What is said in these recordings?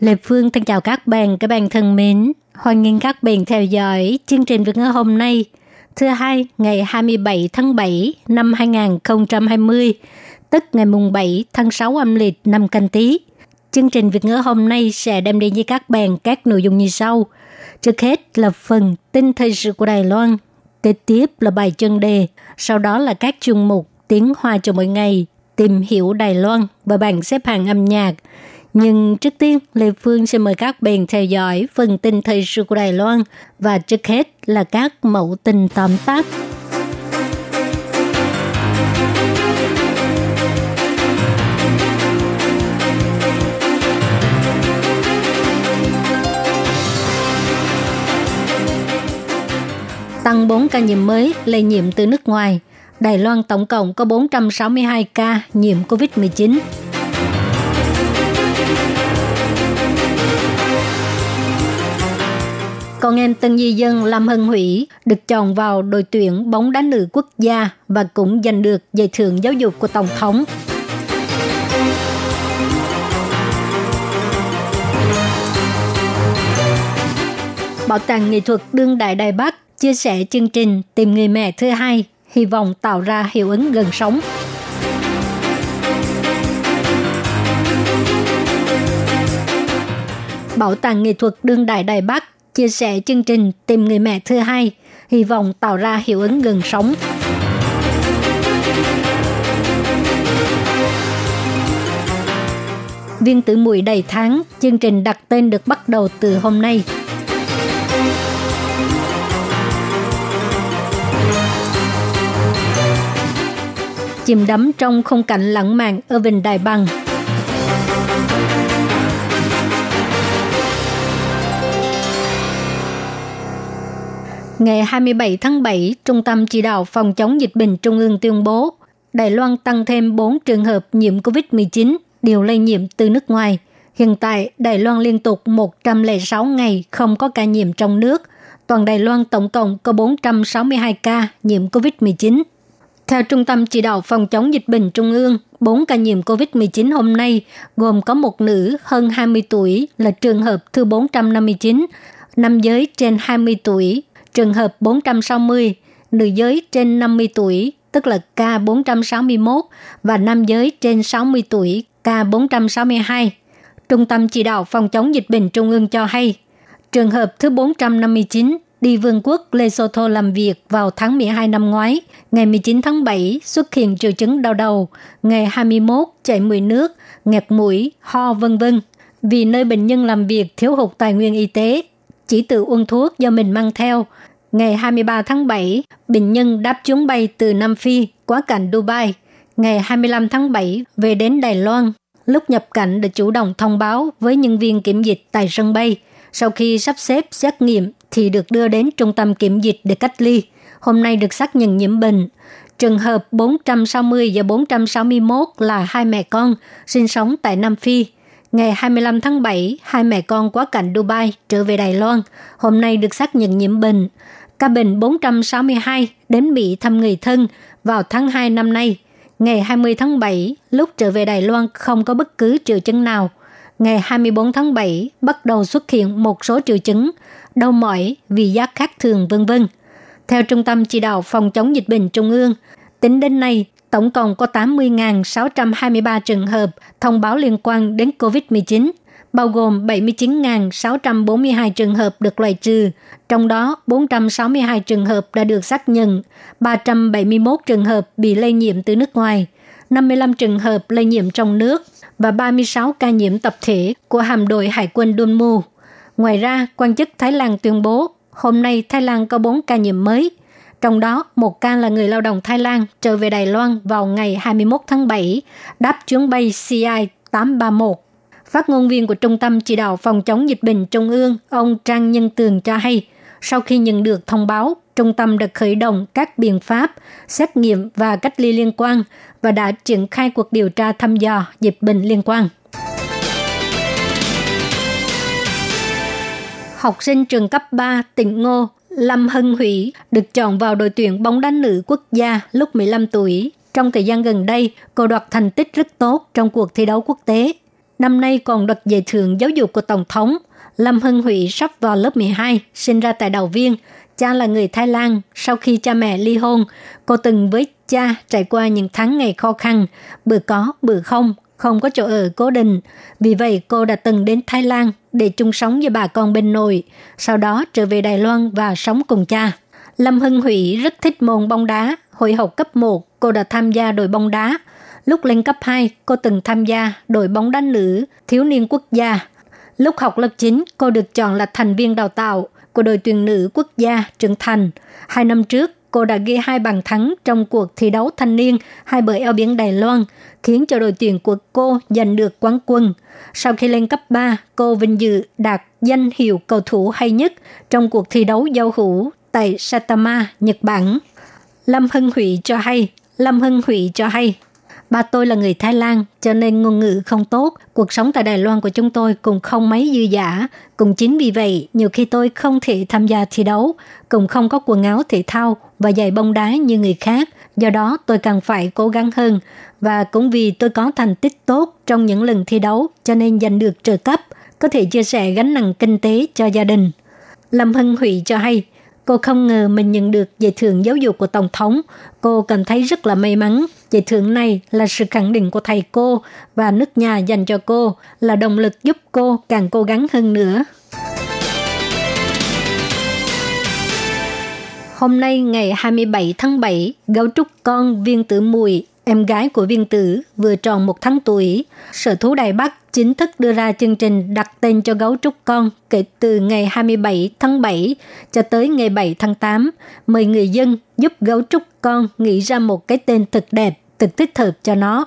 Lê Phương thân chào các bạn, các bạn thân mến. Hoan nghênh các bạn theo dõi chương trình Việt ngữ hôm nay, thứ hai ngày 27 tháng 7 năm 2020, tức ngày mùng 7 tháng 6 âm lịch năm canh tí. Chương trình Việt ngữ hôm nay sẽ đem đến với các bạn các nội dung như sau. Trước hết là phần tin thời sự của Đài Loan, kế tiếp là bài chân đề, sau đó là các chuyên mục tiếng hoa cho mỗi ngày, tìm hiểu Đài Loan và bảng xếp hạng âm nhạc. Nhưng trước tiên, Lê Phương sẽ mời các bạn theo dõi phần tin thời sự của Đài Loan và trước hết là các mẫu tin tóm tắt. Tăng 4 ca nhiễm mới lây nhiễm từ nước ngoài. Đài Loan tổng cộng có 462 ca nhiễm COVID-19. Con em tân di dân Lâm Hân Hủy được chọn vào đội tuyển bóng đá nữ quốc gia và cũng giành được giải thưởng giáo dục của Tổng thống. Bảo tàng nghệ thuật đương đại Đài Bắc chia sẻ chương trình Tìm người mẹ thứ hai, hy vọng tạo ra hiệu ứng gần sống. Bảo tàng nghệ thuật đương đại Đài Bắc chia sẻ chương trình Tìm người mẹ thứ hai, hy vọng tạo ra hiệu ứng gần sống. Viên tử mùi đầy tháng, chương trình đặt tên được bắt đầu từ hôm nay. Chìm đắm trong khung cảnh lãng mạn ở Vịnh Đài Bằng, Ngày 27 tháng 7, Trung tâm Chỉ đạo Phòng chống dịch bệnh Trung ương tuyên bố Đài Loan tăng thêm 4 trường hợp nhiễm COVID-19 đều lây nhiễm từ nước ngoài. Hiện tại, Đài Loan liên tục 106 ngày không có ca nhiễm trong nước. Toàn Đài Loan tổng cộng có 462 ca nhiễm COVID-19. Theo Trung tâm Chỉ đạo Phòng chống dịch bệnh Trung ương, 4 ca nhiễm COVID-19 hôm nay gồm có một nữ hơn 20 tuổi là trường hợp thứ 459, nam giới trên 20 tuổi trường hợp 460, nữ giới trên 50 tuổi, tức là K461, và nam giới trên 60 tuổi, K462. Trung tâm Chỉ đạo Phòng chống dịch bệnh Trung ương cho hay, trường hợp thứ 459 đi Vương quốc Lesotho làm việc vào tháng 12 năm ngoái, ngày 19 tháng 7 xuất hiện triệu chứng đau đầu, ngày 21 chảy mũi nước, nghẹt mũi, ho vân vân. Vì nơi bệnh nhân làm việc thiếu hụt tài nguyên y tế, chỉ tự uống thuốc do mình mang theo. Ngày 23 tháng 7, bệnh nhân đáp chuyến bay từ Nam Phi quá cảnh Dubai. Ngày 25 tháng 7 về đến Đài Loan. Lúc nhập cảnh đã chủ động thông báo với nhân viên kiểm dịch tại sân bay. Sau khi sắp xếp xét nghiệm thì được đưa đến trung tâm kiểm dịch để cách ly. Hôm nay được xác nhận nhiễm bệnh. Trường hợp 460 và 461 là hai mẹ con sinh sống tại Nam Phi – Ngày 25 tháng 7, hai mẹ con quá cảnh Dubai trở về Đài Loan. Hôm nay được xác nhận nhiễm bệnh. Ca bệnh 462 đến Mỹ thăm người thân vào tháng 2 năm nay. Ngày 20 tháng 7, lúc trở về Đài Loan không có bất cứ triệu chứng nào. Ngày 24 tháng 7, bắt đầu xuất hiện một số triệu chứng, đau mỏi, vị giác khác thường vân vân. Theo Trung tâm Chỉ đạo Phòng chống dịch bệnh Trung ương, tính đến nay, tổng cộng có 80.623 trường hợp thông báo liên quan đến COVID-19, bao gồm 79.642 trường hợp được loại trừ, trong đó 462 trường hợp đã được xác nhận, 371 trường hợp bị lây nhiễm từ nước ngoài, 55 trường hợp lây nhiễm trong nước và 36 ca nhiễm tập thể của hạm đội Hải quân Dunmu. Ngoài ra, quan chức Thái Lan tuyên bố hôm nay Thái Lan có 4 ca nhiễm mới, trong đó, một ca là người lao động Thái Lan trở về Đài Loan vào ngày 21 tháng 7, đáp chuyến bay CI 831. Phát ngôn viên của Trung tâm Chỉ đạo Phòng chống dịch bệnh Trung ương, ông Trang Nhân Tường cho hay, sau khi nhận được thông báo, trung tâm đã khởi động các biện pháp xét nghiệm và cách ly liên quan và đã triển khai cuộc điều tra thăm dò dịch bệnh liên quan. Học sinh trường cấp 3 tỉnh Ngô Lâm Hân Hủy được chọn vào đội tuyển bóng đá nữ quốc gia lúc 15 tuổi. Trong thời gian gần đây, cô đoạt thành tích rất tốt trong cuộc thi đấu quốc tế. Năm nay còn đoạt giải thưởng giáo dục của Tổng thống. Lâm Hân Hủy sắp vào lớp 12, sinh ra tại Đào Viên. Cha là người Thái Lan. Sau khi cha mẹ ly hôn, cô từng với cha trải qua những tháng ngày khó khăn, bữa có, bữa không, không có chỗ ở cố định. Vì vậy, cô đã từng đến Thái Lan để chung sống với bà con bên nội, sau đó trở về Đài Loan và sống cùng cha. Lâm Hưng Hủy rất thích môn bóng đá. Hồi học cấp 1, cô đã tham gia đội bóng đá. Lúc lên cấp 2, cô từng tham gia đội bóng đá nữ thiếu niên quốc gia. Lúc học lớp 9, cô được chọn là thành viên đào tạo của đội tuyển nữ quốc gia trưởng thành. Hai năm trước, cô đã ghi hai bàn thắng trong cuộc thi đấu thanh niên hai bờ eo biển Đài Loan, khiến cho đội tuyển của cô giành được quán quân. Sau khi lên cấp 3, cô vinh dự đạt danh hiệu cầu thủ hay nhất trong cuộc thi đấu giao hữu tại Saitama, Nhật Bản. Lâm Hưng Hủy cho hay, Lâm Hưng Hủy cho hay, Ba tôi là người Thái Lan, cho nên ngôn ngữ không tốt. Cuộc sống tại Đài Loan của chúng tôi cũng không mấy dư giả. Cũng chính vì vậy, nhiều khi tôi không thể tham gia thi đấu, cũng không có quần áo thể thao và giày bóng đá như người khác. Do đó, tôi cần phải cố gắng hơn. Và cũng vì tôi có thành tích tốt trong những lần thi đấu, cho nên giành được trợ cấp, có thể chia sẻ gánh nặng kinh tế cho gia đình. Lâm Hân Hủy cho hay, Cô không ngờ mình nhận được giải thưởng giáo dục của Tổng thống. Cô cảm thấy rất là may mắn. Giải thưởng này là sự khẳng định của thầy cô và nước nhà dành cho cô, là động lực giúp cô càng cố gắng hơn nữa. Hôm nay ngày 27 tháng 7, gấu trúc con viên tử mùi em gái của viên tử vừa tròn một tháng tuổi. Sở thú Đài Bắc chính thức đưa ra chương trình đặt tên cho gấu trúc con kể từ ngày 27 tháng 7 cho tới ngày 7 tháng 8. Mời người dân giúp gấu trúc con nghĩ ra một cái tên thật đẹp, thật thích hợp cho nó.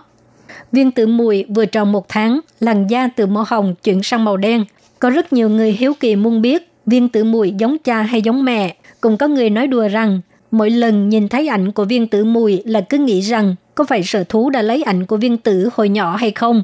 Viên tử mùi vừa tròn một tháng, làn da từ màu hồng chuyển sang màu đen. Có rất nhiều người hiếu kỳ muốn biết viên tử mùi giống cha hay giống mẹ. Cũng có người nói đùa rằng mỗi lần nhìn thấy ảnh của viên tử mùi là cứ nghĩ rằng có phải sở thú đã lấy ảnh của viên tử hồi nhỏ hay không.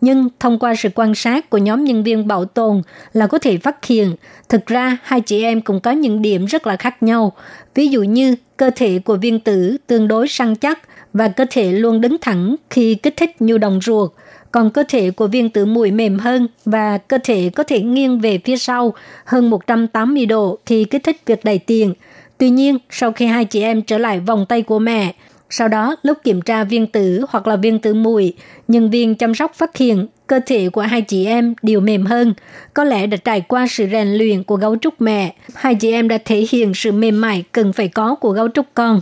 Nhưng thông qua sự quan sát của nhóm nhân viên bảo tồn là có thể phát hiện, thực ra hai chị em cũng có những điểm rất là khác nhau. Ví dụ như cơ thể của viên tử tương đối săn chắc và cơ thể luôn đứng thẳng khi kích thích nhu đồng ruột. Còn cơ thể của viên tử mùi mềm hơn và cơ thể có thể nghiêng về phía sau hơn 180 độ khi kích thích việc đầy tiền. Tuy nhiên, sau khi hai chị em trở lại vòng tay của mẹ, sau đó, lúc kiểm tra viên tử hoặc là viên tử mùi, nhân viên chăm sóc phát hiện cơ thể của hai chị em đều mềm hơn. Có lẽ đã trải qua sự rèn luyện của gấu trúc mẹ. Hai chị em đã thể hiện sự mềm mại cần phải có của gấu trúc con.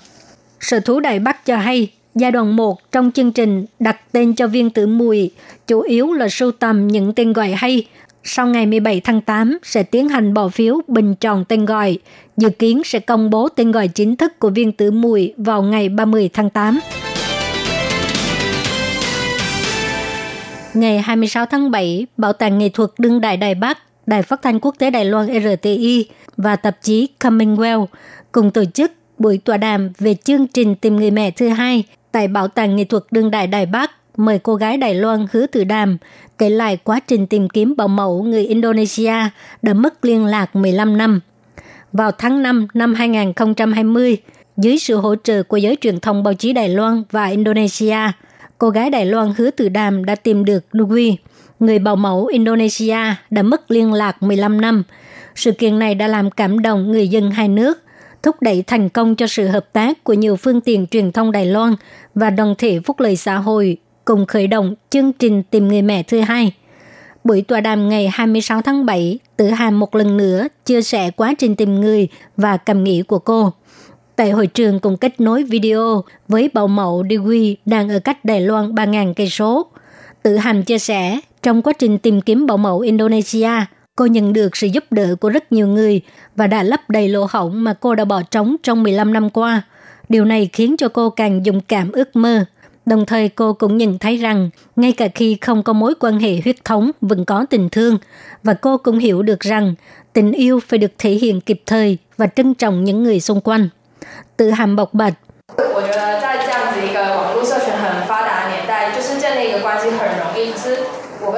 Sở thú Đại Bắc cho hay, giai đoạn 1 trong chương trình đặt tên cho viên tử mùi chủ yếu là sưu tầm những tên gọi hay sau ngày 17 tháng 8 sẽ tiến hành bỏ phiếu bình chọn tên gọi. Dự kiến sẽ công bố tên gọi chính thức của viên tử mùi vào ngày 30 tháng 8. Ngày 26 tháng 7, Bảo tàng nghệ thuật đương đại Đài Bắc, Đài phát thanh quốc tế Đài Loan RTI và tạp chí Commonwealth cùng tổ chức buổi tọa đàm về chương trình tìm người mẹ thứ hai tại Bảo tàng nghệ thuật đương đại Đài Bắc mời cô gái Đài Loan Hứa Từ Đàm kể lại quá trình tìm kiếm bảo mẫu người Indonesia đã mất liên lạc 15 năm. Vào tháng 5 năm 2020, dưới sự hỗ trợ của giới truyền thông báo chí Đài Loan và Indonesia, cô gái Đài Loan Hứa Từ Đàm đã tìm được Nugui, người bảo mẫu Indonesia đã mất liên lạc 15 năm. Sự kiện này đã làm cảm động người dân hai nước, thúc đẩy thành công cho sự hợp tác của nhiều phương tiện truyền thông Đài Loan và đoàn thể phúc lợi xã hội cùng khởi động chương trình tìm người mẹ thứ hai. Buổi tọa đàm ngày 26 tháng 7, Tử Hàm một lần nữa chia sẻ quá trình tìm người và cảm nghĩ của cô. Tại hội trường cùng kết nối video với bảo mẫu Dewey đang ở cách Đài Loan 3.000 cây số. Tử Hàm chia sẻ, trong quá trình tìm kiếm bảo mẫu Indonesia, cô nhận được sự giúp đỡ của rất nhiều người và đã lấp đầy lỗ hổng mà cô đã bỏ trống trong 15 năm qua. Điều này khiến cho cô càng dũng cảm ước mơ Đồng thời cô cũng nhận thấy rằng ngay cả khi không có mối quan hệ huyết thống vẫn có tình thương và cô cũng hiểu được rằng tình yêu phải được thể hiện kịp thời và trân trọng những người xung quanh. Tự hàm bộc bạch.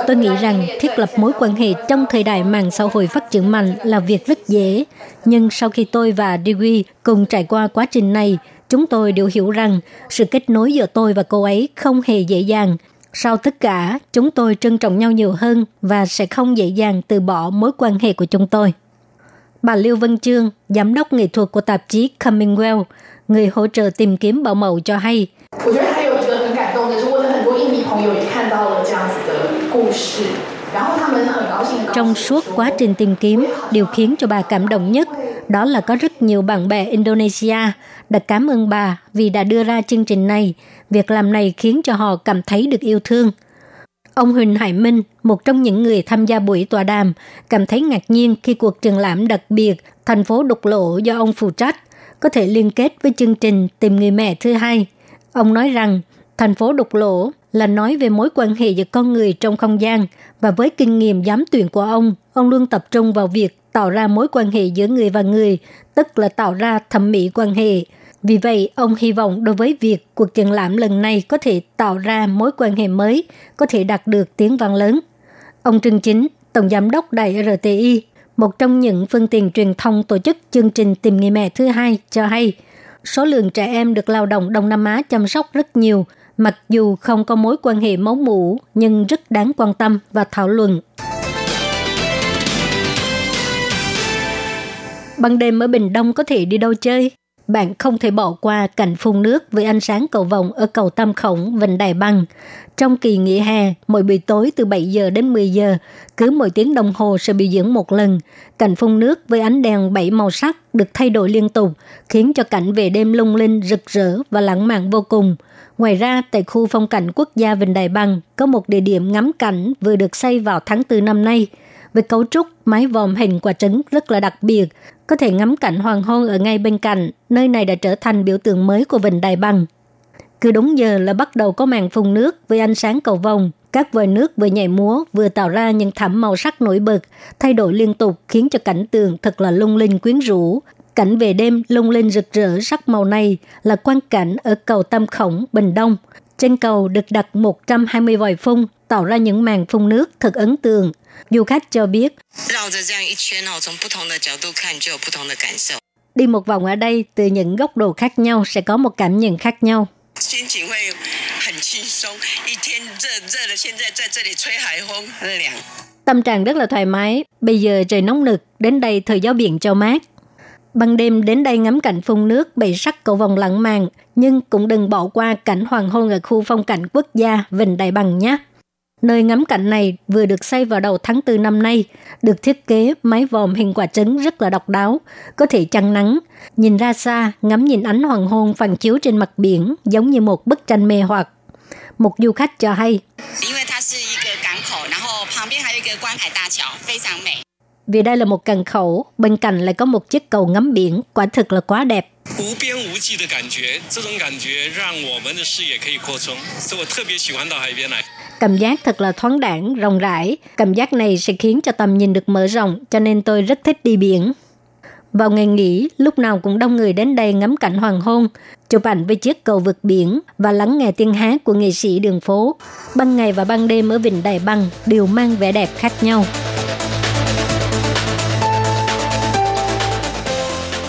Tôi nghĩ rằng thiết lập mối quan hệ trong thời đại mạng xã hội phát triển mạnh là việc rất dễ. Nhưng sau khi tôi và Dewey cùng trải qua quá trình này, chúng tôi đều hiểu rằng sự kết nối giữa tôi và cô ấy không hề dễ dàng. Sau tất cả, chúng tôi trân trọng nhau nhiều hơn và sẽ không dễ dàng từ bỏ mối quan hệ của chúng tôi. Bà Lưu Vân Trương, giám đốc nghệ thuật của tạp chí Commonwealth, người hỗ trợ tìm kiếm bảo mẫu cho hay. Trong suốt quá trình tìm kiếm, điều khiến cho bà cảm động nhất đó là có rất nhiều bạn bè Indonesia đã cảm ơn bà vì đã đưa ra chương trình này. Việc làm này khiến cho họ cảm thấy được yêu thương. Ông Huỳnh Hải Minh, một trong những người tham gia buổi tọa đàm, cảm thấy ngạc nhiên khi cuộc triển lãm đặc biệt thành phố đục lộ do ông phụ trách có thể liên kết với chương trình Tìm người mẹ thứ hai. Ông nói rằng thành phố đục lỗ là nói về mối quan hệ giữa con người trong không gian và với kinh nghiệm giám tuyển của ông, ông luôn tập trung vào việc tạo ra mối quan hệ giữa người và người, tức là tạo ra thẩm mỹ quan hệ. Vì vậy, ông hy vọng đối với việc cuộc triển lãm lần này có thể tạo ra mối quan hệ mới, có thể đạt được tiếng vang lớn. Ông Trương Chính, Tổng Giám đốc Đài RTI, một trong những phương tiện truyền thông tổ chức chương trình Tìm người mẹ thứ hai cho hay, số lượng trẻ em được lao động Đông Nam Á chăm sóc rất nhiều, mặc dù không có mối quan hệ máu mủ nhưng rất đáng quan tâm và thảo luận. Ban đêm ở Bình Đông có thể đi đâu chơi? Bạn không thể bỏ qua cảnh phun nước với ánh sáng cầu vồng ở cầu Tam Khổng, Vịnh Đài Băng. Trong kỳ nghỉ hè, mỗi buổi tối từ 7 giờ đến 10 giờ, cứ mỗi tiếng đồng hồ sẽ biểu diễn một lần. Cảnh phun nước với ánh đèn bảy màu sắc được thay đổi liên tục, khiến cho cảnh về đêm lung linh, rực rỡ và lãng mạn vô cùng. Ngoài ra, tại khu phong cảnh quốc gia Vịnh Đài Băng có một địa điểm ngắm cảnh vừa được xây vào tháng 4 năm nay – với cấu trúc mái vòm hình quả trứng rất là đặc biệt, có thể ngắm cảnh hoàng hôn ở ngay bên cạnh, nơi này đã trở thành biểu tượng mới của Vịnh Đài Bằng. Cứ đúng giờ là bắt đầu có màn phun nước với ánh sáng cầu vồng, các vòi nước vừa nhảy múa vừa tạo ra những thảm màu sắc nổi bật, thay đổi liên tục khiến cho cảnh tượng thật là lung linh quyến rũ. Cảnh về đêm lung linh rực rỡ sắc màu này là quan cảnh ở cầu Tam Khổng, Bình Đông. Trên cầu được đặt 120 vòi phun, tạo ra những màn phun nước thật ấn tượng. Du khách cho biết, đi một vòng ở đây từ những góc độ khác nhau sẽ có một cảm nhận khác nhau. Tâm trạng rất là thoải mái. Bây giờ trời nóng nực, đến đây thời gió biển cho mát. Ban đêm đến đây ngắm cảnh phun nước bày sắc cầu vòng lãng mạn, nhưng cũng đừng bỏ qua cảnh hoàng hôn ở khu phong cảnh quốc gia Vịnh Đại Bằng nhé. Nơi ngắm cảnh này vừa được xây vào đầu tháng 4 năm nay, được thiết kế mái vòm hình quả trứng rất là độc đáo, có thể chăn nắng. Nhìn ra xa, ngắm nhìn ánh hoàng hôn phản chiếu trên mặt biển giống như một bức tranh mê hoặc. Một du khách cho hay vì đây là một cần khẩu, bên cạnh lại có một chiếc cầu ngắm biển, quả thực là quá đẹp. Cảm giác thật là thoáng đẳng, rộng rãi. Cảm giác này sẽ khiến cho tầm nhìn được mở rộng, cho nên tôi rất thích đi biển. Vào ngày nghỉ, lúc nào cũng đông người đến đây ngắm cảnh hoàng hôn, chụp ảnh với chiếc cầu vượt biển và lắng nghe tiếng hát của nghệ sĩ đường phố. Ban ngày và ban đêm ở Vịnh Đài Băng đều mang vẻ đẹp khác nhau.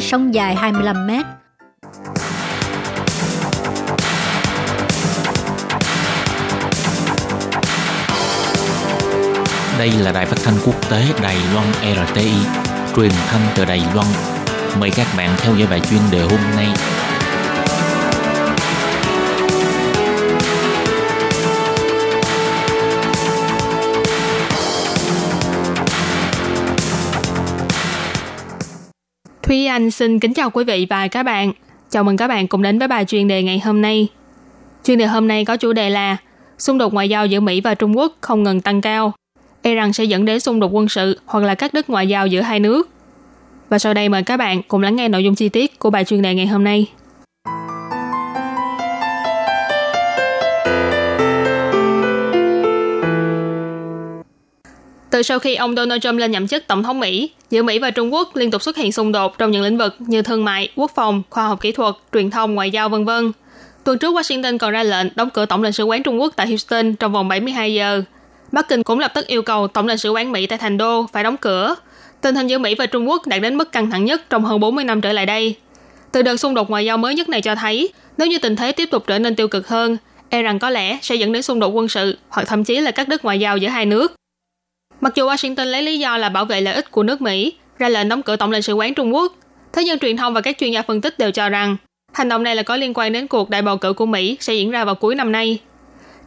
sông dài 25 mét. Đây là đài phát thanh quốc tế Đài Loan RTI, truyền thanh từ Đài Loan. Mời các bạn theo dõi bài chuyên đề hôm nay. Thúy Anh xin kính chào quý vị và các bạn. Chào mừng các bạn cùng đến với bài chuyên đề ngày hôm nay. Chuyên đề hôm nay có chủ đề là xung đột ngoại giao giữa Mỹ và Trung Quốc không ngừng tăng cao e rằng sẽ dẫn đến xung đột quân sự hoặc là cắt đứt ngoại giao giữa hai nước. Và sau đây mời các bạn cùng lắng nghe nội dung chi tiết của bài chuyên đề ngày hôm nay. Từ sau khi ông Donald Trump lên nhậm chức tổng thống Mỹ, giữa Mỹ và Trung Quốc liên tục xuất hiện xung đột trong những lĩnh vực như thương mại, quốc phòng, khoa học kỹ thuật, truyền thông, ngoại giao v.v. Tuần trước Washington còn ra lệnh đóng cửa tổng lãnh sự quán Trung Quốc tại Houston trong vòng 72 giờ Bắc Kinh cũng lập tức yêu cầu Tổng lãnh sự quán Mỹ tại Thành Đô phải đóng cửa. Tình hình giữa Mỹ và Trung Quốc đạt đến mức căng thẳng nhất trong hơn 40 năm trở lại đây. Từ đợt xung đột ngoại giao mới nhất này cho thấy, nếu như tình thế tiếp tục trở nên tiêu cực hơn, e rằng có lẽ sẽ dẫn đến xung đột quân sự hoặc thậm chí là cắt đứt ngoại giao giữa hai nước. Mặc dù Washington lấy lý do là bảo vệ lợi ích của nước Mỹ, ra lệnh đóng cửa tổng lãnh sự quán Trung Quốc, thế nhưng truyền thông và các chuyên gia phân tích đều cho rằng hành động này là có liên quan đến cuộc đại bầu cử của Mỹ sẽ diễn ra vào cuối năm nay.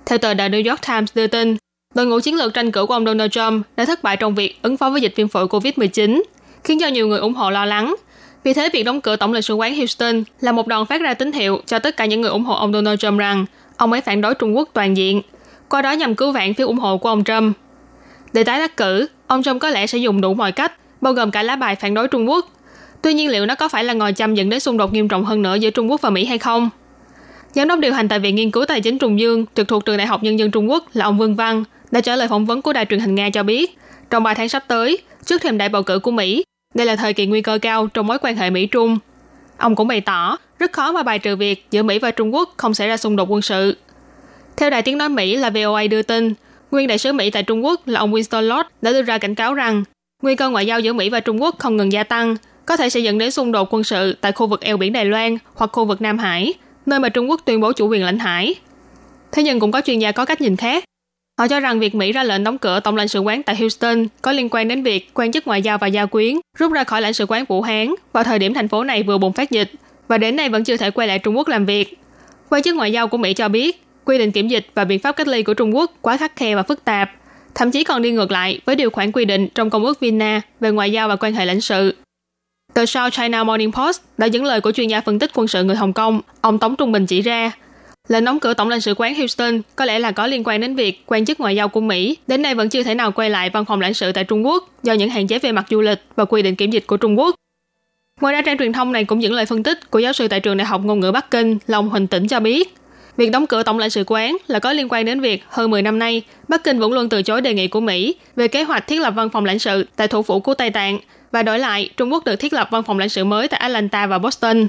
Theo tờ The New York Times đưa tin, Đội ngũ chiến lược tranh cử của ông Donald Trump đã thất bại trong việc ứng phó với dịch viêm phổi COVID-19, khiến cho nhiều người ủng hộ lo lắng. Vì thế, việc đóng cửa tổng lãnh sự quán Houston là một đòn phát ra tín hiệu cho tất cả những người ủng hộ ông Donald Trump rằng ông ấy phản đối Trung Quốc toàn diện, qua đó nhằm cứu vãn phiếu ủng hộ của ông Trump. Để tái đắc cử, ông Trump có lẽ sẽ dùng đủ mọi cách, bao gồm cả lá bài phản đối Trung Quốc. Tuy nhiên liệu nó có phải là ngòi châm dẫn đến xung đột nghiêm trọng hơn nữa giữa Trung Quốc và Mỹ hay không? Giám đốc điều hành tại Viện Nghiên cứu Tài chính Trùng Dương, trực thuộc Trường Đại học Nhân dân Trung Quốc là ông Vương Văn, đã trả lời phỏng vấn của đài truyền hình Nga cho biết, trong 3 tháng sắp tới, trước thềm đại bầu cử của Mỹ, đây là thời kỳ nguy cơ cao trong mối quan hệ Mỹ-Trung. Ông cũng bày tỏ, rất khó mà bài trừ việc giữa Mỹ và Trung Quốc không xảy ra xung đột quân sự. Theo đài tiếng nói Mỹ là VOA đưa tin, nguyên đại sứ Mỹ tại Trung Quốc là ông Winston Lord đã đưa ra cảnh cáo rằng nguy cơ ngoại giao giữa Mỹ và Trung Quốc không ngừng gia tăng, có thể sẽ dẫn đến xung đột quân sự tại khu vực eo biển Đài Loan hoặc khu vực Nam Hải, nơi mà Trung Quốc tuyên bố chủ quyền lãnh hải. Thế nhưng cũng có chuyên gia có cách nhìn khác, Họ cho rằng việc Mỹ ra lệnh đóng cửa tổng lãnh sự quán tại Houston có liên quan đến việc quan chức ngoại giao và gia quyến rút ra khỏi lãnh sự quán Vũ Hán vào thời điểm thành phố này vừa bùng phát dịch và đến nay vẫn chưa thể quay lại Trung Quốc làm việc. Quan chức ngoại giao của Mỹ cho biết, quy định kiểm dịch và biện pháp cách ly của Trung Quốc quá khắc khe và phức tạp, thậm chí còn đi ngược lại với điều khoản quy định trong Công ước Vienna về ngoại giao và quan hệ lãnh sự. Tờ South China Morning Post đã dẫn lời của chuyên gia phân tích quân sự người Hồng Kông, ông Tống Trung Bình chỉ ra, Lệnh đóng cửa tổng lãnh sự quán Houston có lẽ là có liên quan đến việc quan chức ngoại giao của Mỹ đến nay vẫn chưa thể nào quay lại văn phòng lãnh sự tại Trung Quốc do những hạn chế về mặt du lịch và quy định kiểm dịch của Trung Quốc. Ngoài ra trang truyền thông này cũng dẫn lời phân tích của giáo sư tại trường Đại học Ngôn ngữ Bắc Kinh là ông Huỳnh Tĩnh cho biết, việc đóng cửa tổng lãnh sự quán là có liên quan đến việc hơn 10 năm nay, Bắc Kinh vẫn luôn từ chối đề nghị của Mỹ về kế hoạch thiết lập văn phòng lãnh sự tại thủ phủ của Tây Tạng và đổi lại Trung Quốc được thiết lập văn phòng lãnh sự mới tại Atlanta và Boston.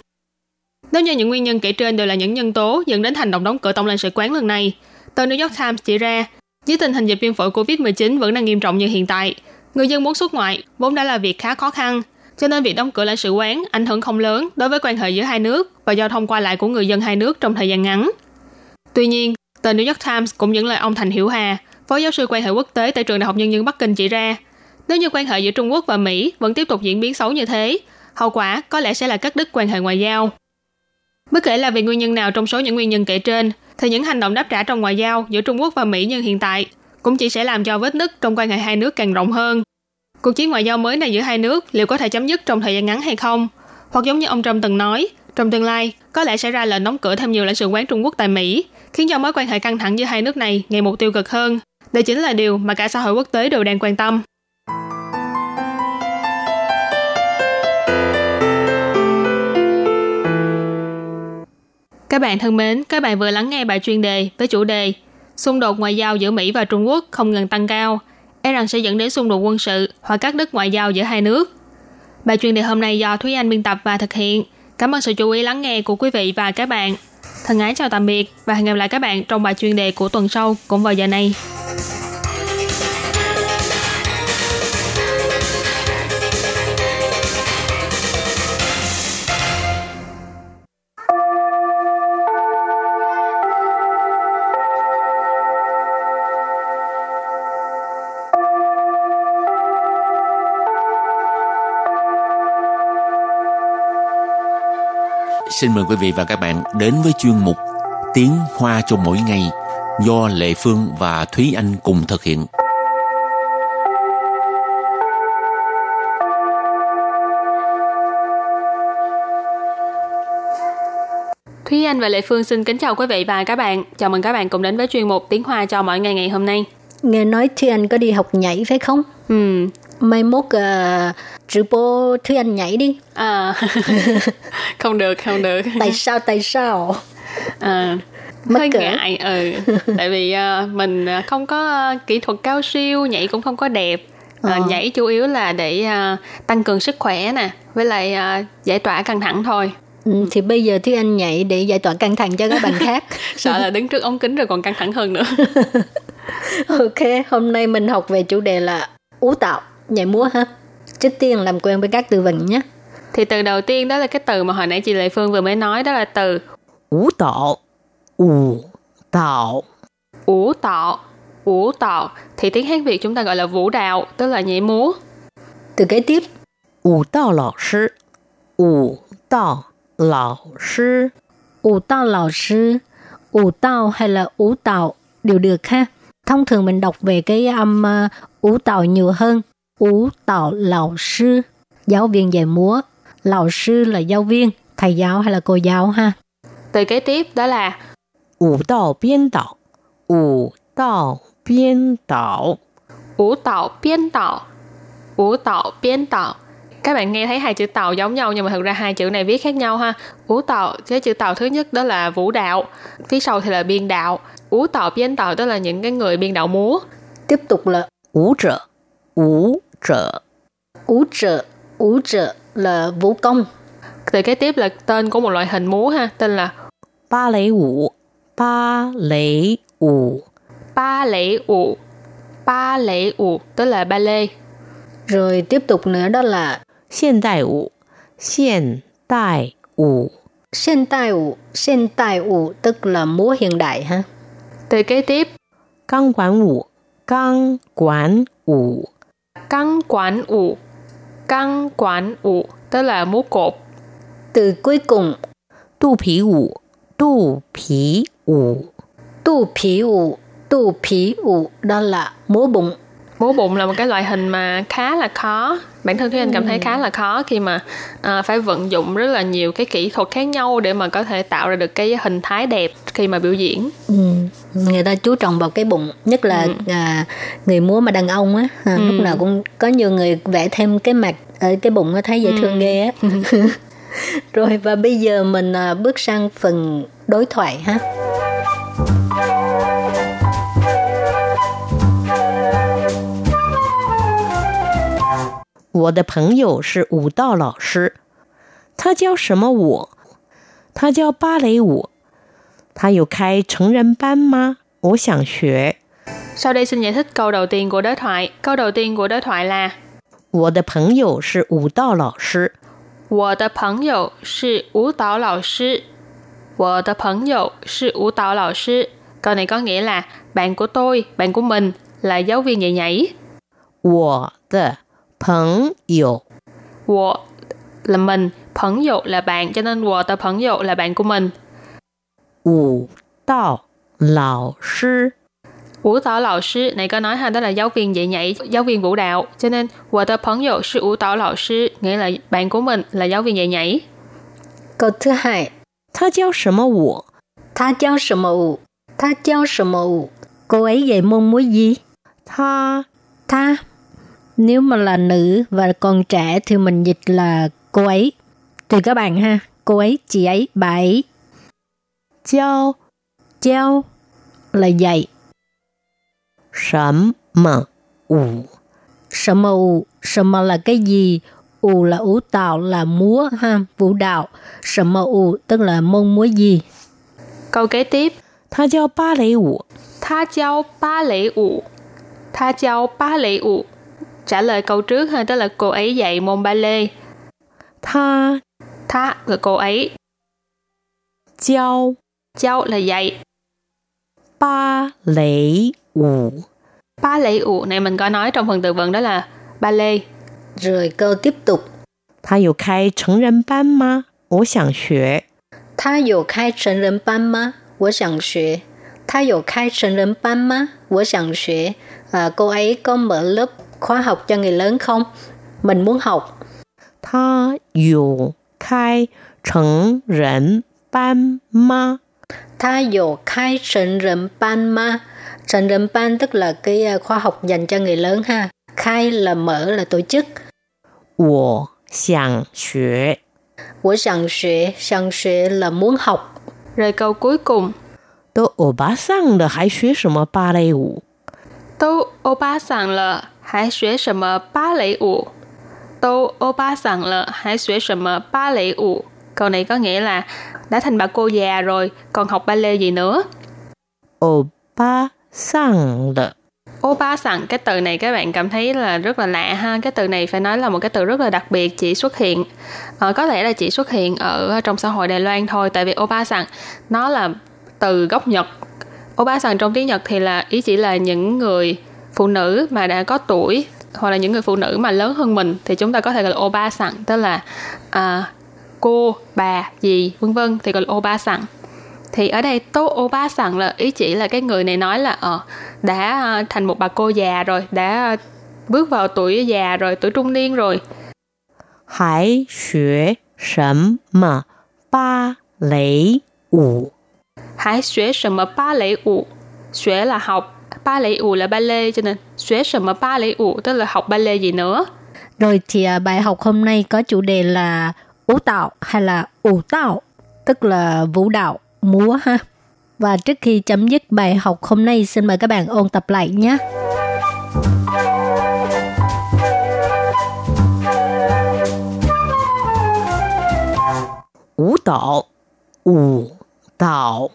Nếu như những nguyên nhân kể trên đều là những nhân tố dẫn đến hành động đóng cửa tổng lãnh sự quán lần này, tờ New York Times chỉ ra, dưới tình hình dịch viêm phổi COVID-19 vẫn đang nghiêm trọng như hiện tại, người dân muốn xuất ngoại vốn đã là việc khá khó khăn, cho nên việc đóng cửa lãnh sự quán ảnh hưởng không lớn đối với quan hệ giữa hai nước và giao thông qua lại của người dân hai nước trong thời gian ngắn. Tuy nhiên, tờ New York Times cũng dẫn lời ông Thành Hiểu Hà, phó giáo sư quan hệ quốc tế tại trường Đại học Nhân dân Bắc Kinh chỉ ra, nếu như quan hệ giữa Trung Quốc và Mỹ vẫn tiếp tục diễn biến xấu như thế, hậu quả có lẽ sẽ là cắt đứt quan hệ ngoại giao. Bất kể là vì nguyên nhân nào trong số những nguyên nhân kể trên, thì những hành động đáp trả trong ngoại giao giữa Trung Quốc và Mỹ như hiện tại cũng chỉ sẽ làm cho vết nứt trong quan hệ hai nước càng rộng hơn. Cuộc chiến ngoại giao mới này giữa hai nước liệu có thể chấm dứt trong thời gian ngắn hay không? Hoặc giống như ông Trump từng nói, trong tương lai có lẽ sẽ ra lệnh đóng cửa thêm nhiều lãnh sự quán Trung Quốc tại Mỹ, khiến cho mối quan hệ căng thẳng giữa hai nước này ngày một tiêu cực hơn. Đây chính là điều mà cả xã hội quốc tế đều đang quan tâm. Các bạn thân mến, các bạn vừa lắng nghe bài chuyên đề với chủ đề Xung đột ngoại giao giữa Mỹ và Trung Quốc không ngừng tăng cao, e rằng sẽ dẫn đến xung đột quân sự hoặc các đất ngoại giao giữa hai nước. Bài chuyên đề hôm nay do Thúy Anh biên tập và thực hiện. Cảm ơn sự chú ý lắng nghe của quý vị và các bạn. Thân ái chào tạm biệt và hẹn gặp lại các bạn trong bài chuyên đề của tuần sau cũng vào giờ này. Xin mời quý vị và các bạn đến với chuyên mục Tiếng Hoa cho mỗi ngày do Lệ Phương và Thúy Anh cùng thực hiện. Thúy Anh và Lệ Phương xin kính chào quý vị và các bạn. Chào mừng các bạn cùng đến với chuyên mục Tiếng Hoa cho mỗi ngày ngày hôm nay. Nghe nói Thúy Anh có đi học nhảy phải không? Ừ. Mai mốt uh, 直播 Thúy Anh nhảy đi. À, không được, không được. Tại sao, tại sao? À, Mắc hơi cỡ. ngại, ừ. Tại vì uh, mình uh, không có uh, kỹ thuật cao siêu, nhảy cũng không có đẹp. Ờ. Nhảy chủ yếu là để uh, tăng cường sức khỏe nè, với lại uh, giải tỏa căng thẳng thôi. Ừ, thì bây giờ Thúy Anh nhảy để giải tỏa căng thẳng cho các bạn khác. Sợ là đứng trước ống kính rồi còn căng thẳng hơn nữa. ok, hôm nay mình học về chủ đề là ú tạo, nhảy múa ha trước tiên làm quen với các từ vựng nhé. Thì từ đầu tiên đó là cái từ mà hồi nãy chị Lệ Phương vừa mới nói đó là từ vũ tạo. Vũ tạo. Vũ tạo. Vũ tạo. Thì tiếng Hán Việt chúng ta gọi là vũ đạo tức là nhảy múa. Từ kế tiếp. Vũ đạo lão sư. Vũ đạo lão sư. Vũ đạo lão sư. Vũ đạo hay là vũ đạo đều được ha. Thông thường mình đọc về cái âm ờ, vũ uh, tạo nhiều hơn. Ú tạo lão sư, giáo viên dạy múa. Lão sư là giáo viên, thầy giáo hay là cô giáo ha. Từ kế tiếp đó là vũ đạo biên đạo, vũ đạo biên đạo. vũ đạo biên đạo, vũ đạo biên đạo các bạn nghe thấy hai chữ tàu giống nhau nhưng mà thực ra hai chữ này viết khác nhau ha. Vũ tàu cái chữ tàu thứ nhất đó là vũ đạo phía sau thì là biên đạo. Vũ tàu biên đạo đó là những cái người biên đạo múa. Tiếp tục là vũ trợ. Vũ trợ. Ú trợ, ú trợ là vũ công. Từ kế tiếp là tên của một loại hình múa ha, tên là ba lễ vũ. Ba lễ vũ. Ba lễ vũ. Ba lễ vũ tức là ba lê. Rồi tiếp tục nữa đó là hiện đại vũ. Hiện đại vũ. Hiện đại vũ, hiện đại vũ tức là múa hiện đại ha. Từ kế tiếp, căng quản vũ, căng quản vũ căng quản ủ. Căng quản ủ tức là mũ cột. Từ cuối cùng tu phí ủ. Tu phí ủ. Tu phí ủ. Tu phí ủ đó là múa bụng. Múa bụng là một cái loại hình mà khá là khó. Bản thân Thúy Anh cảm thấy khá là khó khi mà à, phải vận dụng rất là nhiều cái kỹ thuật khác nhau để mà có thể tạo ra được cái hình thái đẹp khi mà biểu diễn. Ừ. Người ta chú trọng vào cái bụng, nhất là à, người múa mà đàn ông á, à, lúc nào cũng có nhiều người vẽ thêm cái mặt ở cái bụng á, thấy dễ thương ghê á. Rồi và bây giờ mình à, bước sang phần đối thoại ha. 我的朋友是舞蹈老师，他教什么舞？他教芭蕾舞。他有开成人班吗？我想学。 Sau đây xin giải thích câu đầu tiên của đối thoại. Câu đầu tiên của đối thoại là 我的朋友是舞蹈老师，我的朋友是舞蹈老师。我的朋友是舞蹈老师。Câu này có nghĩa là bạn của tôi, bạn của mình là giáo viên dạy nhảy. 我的 朋友 Wo là mình,朋友là bạn, cho nên wo的朋友 là bạn của mình. 舞蹈老师 Vũ tảo lão sư này có nói ha đó là giáo viên dạy nhảy, giáo viên vũ đạo. Cho nên wo de朋友是舞蹈老师 nghĩa là bạn của mình là giáo viên dạy nhảy. Câu thứ hai, 他教什么舞？ ta giáo什么舞? Ta giáo什么舞? Cô ấy dạy môn múa gì? 他 Ta. Nếu mà là nữ và còn trẻ thì mình dịch là cô ấy. Tùy các bạn ha, cô ấy, chị ấy, bà ấy. Giao Giao là dạy. Sấm mờ ủ Sấm mờ ủ, sấm mờ là cái gì? ù là ủ tạo là múa ha vũ đạo. Sầm mơ ù tức là môn múa gì? Câu kế tiếp. Ta giáo ba lễ ủ ta giáo ba lễ ủ ta giáo ba lễ ủ Trả lời câu trước ha, tức là cô ấy dạy môn ballet. 他 Tha là cô ấy, 教 giáo là dạy. 芭蕾舞， Ba lễ ủ này mình có nói trong phần từ vựng đó là ballet. Rồi câu tiếp tục. 他有开成人班吗？我想学。他有开成人班吗？我想学。他有开成人班吗？我想学。À, cô ấy có mở lớp khóa học cho người lớn không? Mình muốn học. 他有开成人班吗？ Tha有khai thành rần ban ma. Thành rần ban tức là cái à, khóa học dành cho người lớn ha. Khai là mở là tổ chức. 我想学。 Của sẵn xuế, sẵn xuế là muốn học. Rồi câu cuối cùng, 都欧巴桑了，还学什么芭蕾舞？ Tô ô ba sẵn lợ, hãy xuế sầm ba lễ ủ. Tô ô ba sẵn lợ, hãy xuế sầm ba lễ ủ. Câu này có nghĩa là đã thành bà cô già rồi, còn học ballet gì nữa? 欧巴桑了， Ô ba sẵn, cái từ này các bạn cảm thấy là rất là lạ ha. Cái từ này phải nói là một cái từ rất là đặc biệt, chỉ xuất hiện. Ờ, có thể là chỉ xuất hiện ở trong xã hội Đài Loan thôi. Tại vì ô ba sẵn, nó là từ gốc Nhật. Ô ba sẵn trong tiếng Nhật thì là ý chỉ là những người phụ nữ mà đã có tuổi hoặc là những người phụ nữ mà lớn hơn mình thì chúng ta có thể gọi là oba sẵn tức là à, cô bà gì vân vân thì gọi là oba sẵn. Thì ở đây tố oba sẵn là ý chỉ là cái người này nói là ờ đã thành một bà cô già rồi đã bước vào tuổi già rồi tuổi trung niên rồi. Hải mà ba lễ ủ. Hải xuế sẩm ba lễ ủ. Xuế là học ba lễ ủ là ballet cho nên xuế sở mà ba lễ ủ tức là học ballet gì nữa. Rồi thì à, bài học hôm nay có chủ đề là ủ tạo hay là ủ tạo tức là vũ đạo múa ha. Và trước khi chấm dứt bài học hôm nay xin mời các bạn ôn tập lại nhé. Ủ tạo, ủ tạo.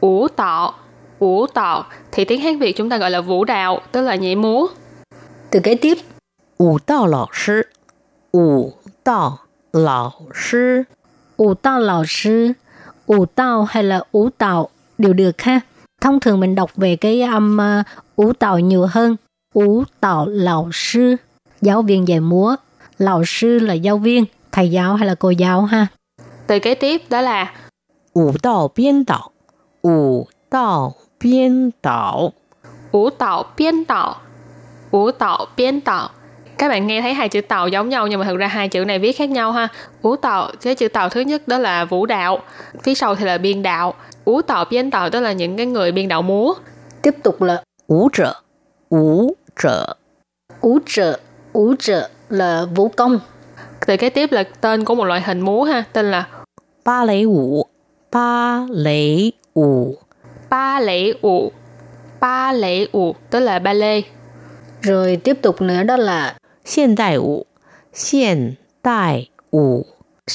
Ủ tạo vũ tọt thì tiếng Hán Việt chúng ta gọi là vũ đạo, tức là nhảy múa. Từ kế tiếp, vũ đạo lão sư, vũ đạo lão sư, vũ đạo lão sư, vũ đạo hay là vũ đạo đều được ha. Thông thường mình đọc về cái âm vũ uh, đạo nhiều hơn, vũ đạo lão sư, giáo viên dạy múa, lão sư là giáo viên, thầy giáo hay là cô giáo ha. Từ kế tiếp đó là vũ đạo biên đạo, vũ đạo 编导，vũ đạo biên đạo, vũ đạo biên đạo. Các bạn nghe thấy hai chữ tàu giống nhau nhưng mà thực ra hai chữ này viết khác nhau ha. Vũ tàu, cái chữ tàu thứ nhất đó là vũ đạo, phía sau thì là biên đạo. Vũ tàu biên đạo đó là những cái người biên đạo múa. Tiếp tục là vũ trợ, vũ trợ. Vũ trợ, vũ trợ là vũ công. Từ cái tiếp là tên của một loại hình múa ha, tên là ba lễ vũ, ba lễ vũ ba lễ ủ ba lễ ủ tức là ba lê. Rồi tiếp tục nữa đó là hiện đại ủ hiện đại ủ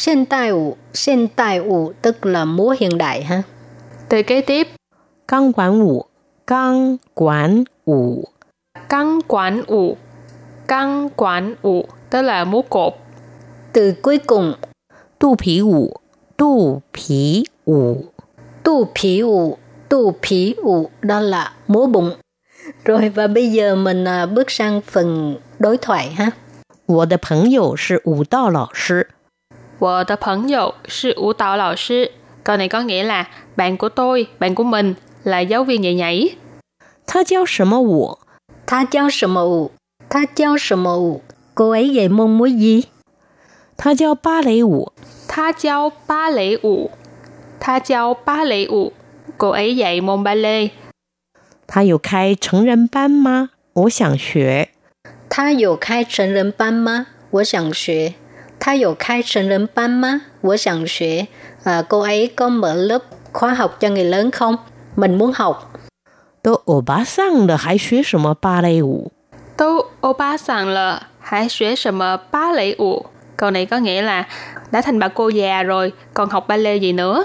hiện đại ủ hiện đại ủ tức là múa hiện đại ha. Từ kế tiếp. Căng quản ủ căng quản ủ căng quản ủ căng quản ủ tức là múa cột. Từ cuối cùng. Tu phí ủ tu phí ủ tu phí ủ tu phí ủ đó là múa bụng. Rồi và bây giờ mình à, bước sang phần đối thoại ha. 我的朋友是舞蹈老师，我的朋友是舞蹈老师 câu này có nghĩa là bạn của tôi bạn của mình là giáo viên dạy nhảy 他教什么舞？ Tha giáo什么舞? Tha giáo什么舞? Cô ấy dạy môn múa gì? 他教芭蕾舞。他教芭蕾舞他教芭蕾舞 cô ấy dạy môn ballet 他有开成人班吗？我想学。他有开成人班吗？我想学。他有开成人班吗？我想学。À, cô ấy có mở lớp khóa học cho người lớn không? Mình muốn học. 都欧巴桑了，还学什么芭蕾舞？ Tô ô ba sẵn lợ, hãy xuế sầm ba lễ ủ. Câu này có nghĩa là đã thành bà cô già rồi, còn học ballet gì nữa?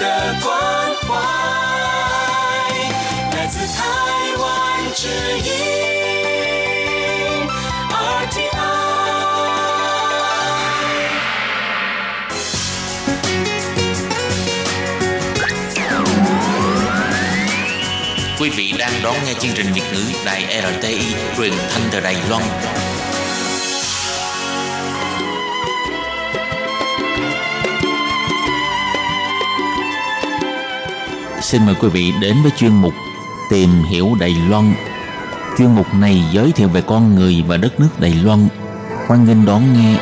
Quý vị đang đón nghe chương trình Việt ngữ Đài RTI truyền thanh từ Đài Loan. Xin mời quý vị đến với chuyên mục Tìm hiểu Đài Loan. Chuyên mục này giới thiệu về con người và đất nước Đài Loan. Hoan nghênh đón nghe.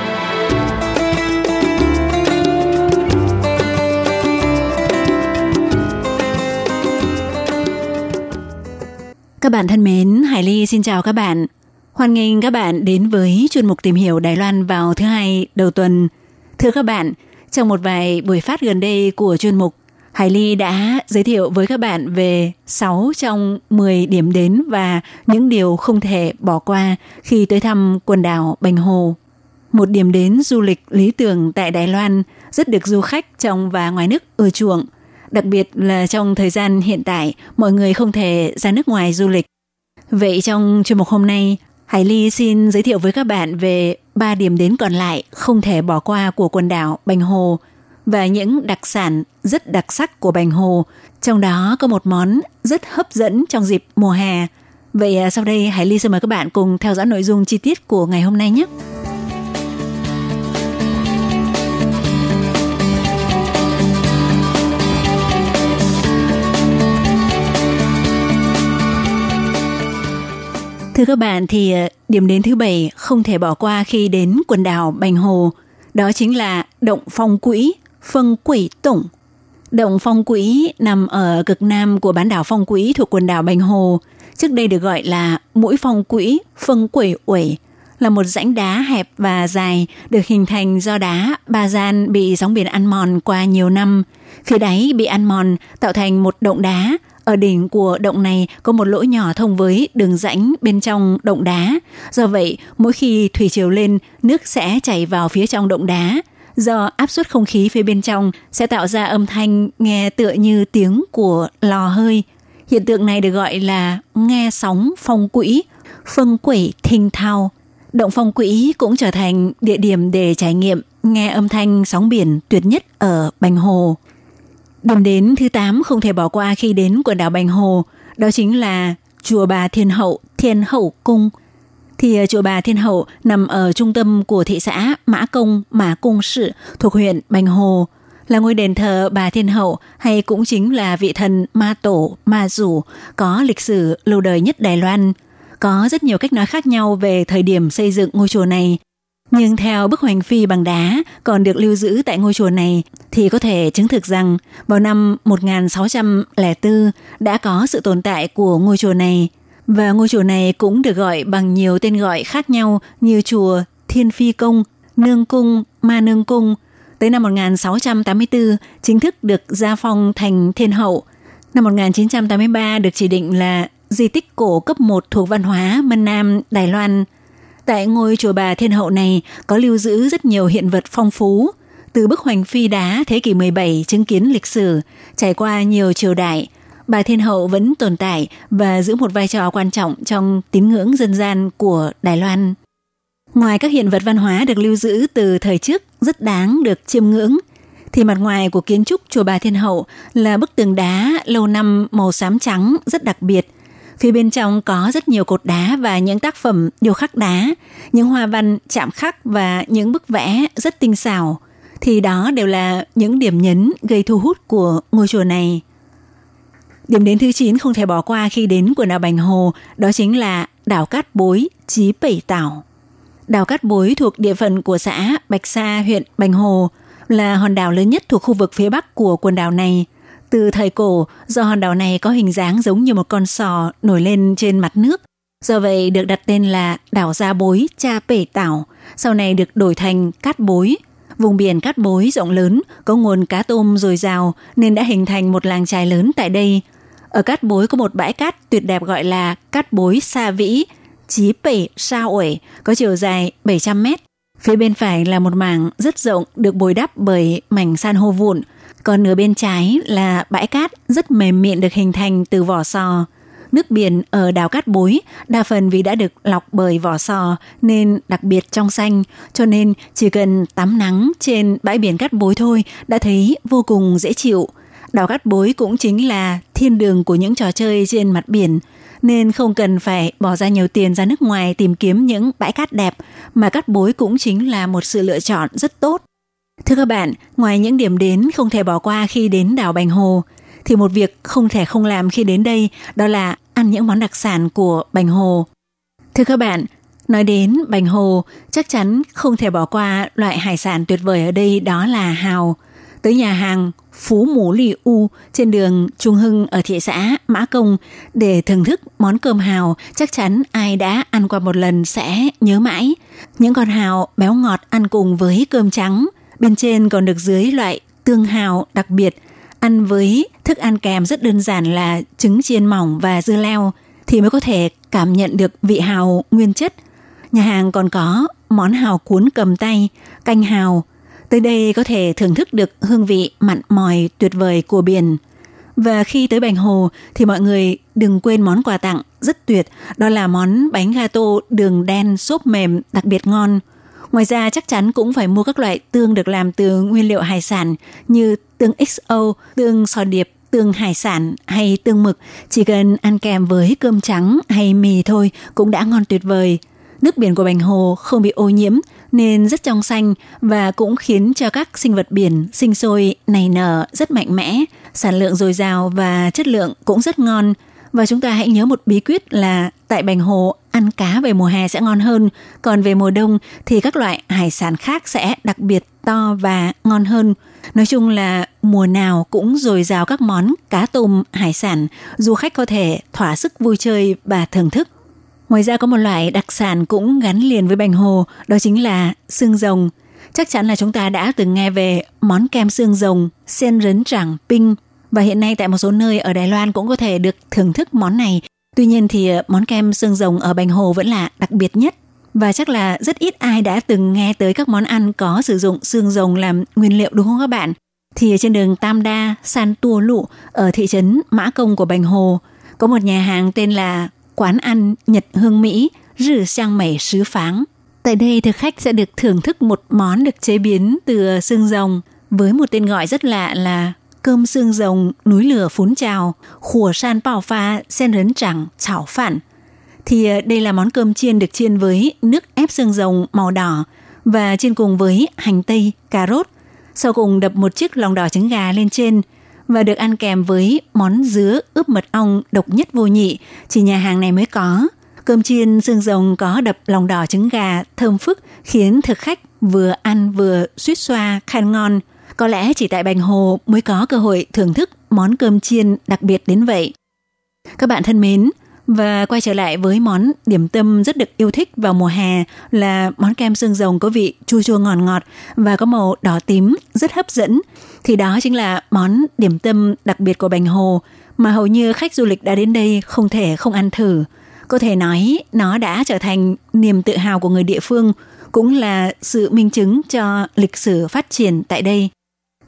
Các bạn thân mến, Hải Ly xin chào các bạn. Hoan nghênh các bạn đến với chuyên mục tìm hiểu Đài Loan vào thứ hai đầu tuần. Thưa các bạn, trong một vài buổi phát gần đây của chuyên mục, Hải Ly đã giới thiệu với các bạn về 6 trong 10 điểm đến và những điều không thể bỏ qua khi tới thăm quần đảo Bành Hồ. Một điểm đến du lịch lý tưởng tại Đài Loan rất được du khách trong và ngoài nước ưa chuộng – đặc biệt là trong thời gian hiện tại mọi người không thể ra nước ngoài du lịch. Vậy trong chuyên mục hôm nay, Hải Ly xin giới thiệu với các bạn về ba điểm đến còn lại không thể bỏ qua của quần đảo Bành Hồ và những đặc sản rất đặc sắc của Bành Hồ, trong đó có một món rất hấp dẫn trong dịp mùa hè. Vậy à, sau đây Hải Ly xin mời các bạn cùng theo dõi nội dung chi tiết của ngày hôm nay nhé. Thưa các bạn thì à, điểm đến thứ bảy không thể bỏ qua khi đến quần đảo Bành Hồ, đó chính là Động Phong Quỹ, Phân Quỷ Tổng. Động Phong Quỹ nằm ở cực nam của bán đảo Phong Quỹ thuộc quần đảo Bành Hồ, trước đây được gọi là Mũi Phong Quỹ, Phân Quỷ uỷ, là một rãnh đá hẹp và dài được hình thành do đá ba gian bị sóng biển ăn mòn qua nhiều năm. Phía đáy bị ăn mòn tạo thành một động đá ở đỉnh của động này có một lỗ nhỏ thông với đường rãnh bên trong động đá. Do vậy, mỗi khi thủy triều lên, nước sẽ chảy vào phía trong động đá. Do áp suất không khí phía bên trong sẽ tạo ra âm thanh nghe tựa như tiếng của lò hơi. Hiện tượng này được gọi là nghe sóng phong quỹ, phân quỷ thình thao. Động phong quỹ cũng trở thành địa điểm để trải nghiệm nghe âm thanh sóng biển tuyệt nhất ở Bành Hồ. Điểm đến thứ 8 không thể bỏ qua khi đến quần đảo Bành Hồ, đó chính là chùa Bà Thiên Hậu, Thiên Hậu Cung. Thì ờ, chùa Bà Thiên Hậu nằm ở trung tâm của thị xã Mã Công, Mã Cung Sự thuộc huyện Bành Hồ, là ngôi đền thờ Bà Thiên Hậu hay cũng chính là vị thần Ma Tổ, Ma Rủ có lịch sử lâu đời nhất Đài Loan. Có rất nhiều cách nói khác nhau về thời điểm xây dựng ngôi chùa này, nhưng theo bức hoành phi bằng đá còn được lưu giữ tại ngôi chùa này thì có thể chứng thực rằng vào năm 1604 đã có sự tồn tại của ngôi chùa này. Và ngôi chùa này cũng được gọi bằng nhiều tên gọi khác nhau như chùa Thiên Phi Cung, Nương Cung, Ma Nương Cung. Tới năm 1684 chính thức được gia phong thành thiên hậu. Năm 1983 được chỉ định là di tích cổ cấp 1 thuộc văn hóa Mân Nam, Đài Loan – Tại ngôi chùa bà Thiên Hậu này có lưu giữ rất nhiều hiện vật phong phú, từ bức hoành phi đá thế kỷ 17 chứng kiến lịch sử, trải qua nhiều triều đại, bà Thiên Hậu vẫn tồn tại và giữ một vai trò quan trọng trong tín ngưỡng dân gian của Đài Loan. Ngoài các hiện vật văn hóa được lưu giữ từ thời trước rất đáng được chiêm ngưỡng, thì mặt ngoài của kiến trúc chùa Bà Thiên Hậu là bức tường đá lâu năm màu xám trắng rất đặc biệt – Phía bên trong có rất nhiều cột đá và những tác phẩm điêu khắc đá, những hoa văn chạm khắc và những bức vẽ rất tinh xảo. Thì đó đều là những điểm nhấn gây thu hút của ngôi chùa này. Điểm đến thứ 9 không thể bỏ qua khi đến quần đảo Bành Hồ, đó chính là đảo Cát Bối, Chí Bảy Tảo. Đảo Cát Bối thuộc địa phận của xã Bạch Sa, huyện Bành Hồ, là hòn đảo lớn nhất thuộc khu vực phía bắc của quần đảo này – Từ thời cổ, do hòn đảo này có hình dáng giống như một con sò nổi lên trên mặt nước, do vậy được đặt tên là đảo Gia Bối Cha Pể Tảo, sau này được đổi thành Cát Bối. Vùng biển Cát Bối rộng lớn, có nguồn cá tôm dồi dào nên đã hình thành một làng trài lớn tại đây. Ở Cát Bối có một bãi cát tuyệt đẹp gọi là Cát Bối Sa Vĩ, Chí Bể Sa Uể, có chiều dài 700 mét. Phía bên phải là một mảng rất rộng được bồi đắp bởi mảnh san hô vụn, còn nửa bên trái là bãi cát rất mềm mịn được hình thành từ vỏ sò. Nước biển ở đảo Cát Bối đa phần vì đã được lọc bởi vỏ sò nên đặc biệt trong xanh, cho nên chỉ cần tắm nắng trên bãi biển Cát Bối thôi đã thấy vô cùng dễ chịu. Đảo Cát Bối cũng chính là thiên đường của những trò chơi trên mặt biển, nên không cần phải bỏ ra nhiều tiền ra nước ngoài tìm kiếm những bãi cát đẹp, mà Cát Bối cũng chính là một sự lựa chọn rất tốt. Thưa các bạn, ngoài những điểm đến không thể bỏ qua khi đến đảo Bành Hồ, thì một việc không thể không làm khi đến đây đó là ăn những món đặc sản của Bành Hồ. Thưa các bạn, nói đến Bành Hồ, chắc chắn không thể bỏ qua loại hải sản tuyệt vời ở đây đó là hào. Tới nhà hàng Phú Mũ Lì U trên đường Trung Hưng ở thị xã Mã Công để thưởng thức món cơm hào chắc chắn ai đã ăn qua một lần sẽ nhớ mãi. Những con hào béo ngọt ăn cùng với cơm trắng, bên trên còn được dưới loại tương hào đặc biệt – ăn với thức ăn kèm rất đơn giản là trứng chiên mỏng và dưa leo thì mới có thể cảm nhận được vị hào nguyên chất. Nhà hàng còn có món hào cuốn cầm tay, canh hào. Tới đây có thể thưởng thức được hương vị mặn mòi tuyệt vời của biển. Và khi tới Bành Hồ thì mọi người đừng quên món quà tặng rất tuyệt, đó là món bánh gato đường đen xốp mềm đặc biệt ngon. Ngoài ra chắc chắn cũng phải mua các loại tương được làm từ nguyên liệu hải sản như tương XO, tương sò điệp, tương hải sản hay tương mực, chỉ cần ăn kèm với cơm trắng hay mì thôi cũng đã ngon tuyệt vời. Nước biển của Bành Hồ không bị ô nhiễm nên rất trong xanh và cũng khiến cho các sinh vật biển sinh sôi nảy nở rất mạnh mẽ, sản lượng dồi dào và chất lượng cũng rất ngon. Và chúng ta hãy nhớ một bí quyết là tại Bành Hồ ăn cá về mùa hè sẽ ngon hơn, còn về mùa đông thì các loại hải sản khác sẽ đặc biệt to và ngon hơn. Nói chung là mùa nào cũng dồi dào các món cá tôm, hải sản, du khách có thể thỏa sức vui chơi và thưởng thức. Ngoài ra có một loại đặc sản cũng gắn liền với Bành Hồ, đó chính là xương rồng. Chắc chắn là chúng ta đã từng nghe về món kem xương rồng, sen rấn trảng pinh và hiện nay tại một số nơi ở Đài Loan cũng có thể được thưởng thức món này. Tuy nhiên thì ờ, món kem xương rồng ở Bành Hồ vẫn là đặc biệt nhất và chắc là rất ít ai đã từng nghe tới các món ăn có sử dụng xương rồng làm nguyên liệu đúng không các bạn? Thì trên đường Tam Đa, San Tua Lụ ở thị trấn Mã Công của Bành Hồ có một nhà hàng tên là Quán ăn Nhật Hương Mỹ Rử Sang Mẩy Sứ Pháng. Tại đây thực khách sẽ được thưởng thức một món được chế biến từ xương rồng với một tên gọi rất lạ là cơm xương rồng núi lửa phún trào, khủa san bao pha sen rấn chẳng chảo phản thì ờ, đây là món cơm chiên được chiên với nước ép xương rồng màu đỏ và chiên cùng với hành tây, cà rốt. Sau cùng đập một chiếc lòng đỏ trứng gà lên trên và được ăn kèm với món dứa ướp mật ong độc nhất vô nhị, chỉ nhà hàng này mới có. Cơm chiên xương rồng có đập lòng đỏ trứng gà thơm phức khiến thực khách vừa ăn vừa suýt xoa khen ngon. Có lẽ chỉ tại Bành Hồ mới có cơ hội thưởng thức món cơm chiên đặc biệt đến vậy. Các bạn thân mến, và quay trở lại với món điểm tâm rất được yêu thích vào mùa hè là món kem xương rồng có vị chua chua ngọt ngọt và có màu đỏ tím rất hấp dẫn. Thì đó chính là món điểm tâm đặc biệt của Bành Hồ mà hầu như khách du lịch đã đến đây không thể không ăn thử. Có thể nói nó đã trở thành niềm tự hào của người địa phương, cũng là sự minh chứng cho lịch sử phát triển tại đây.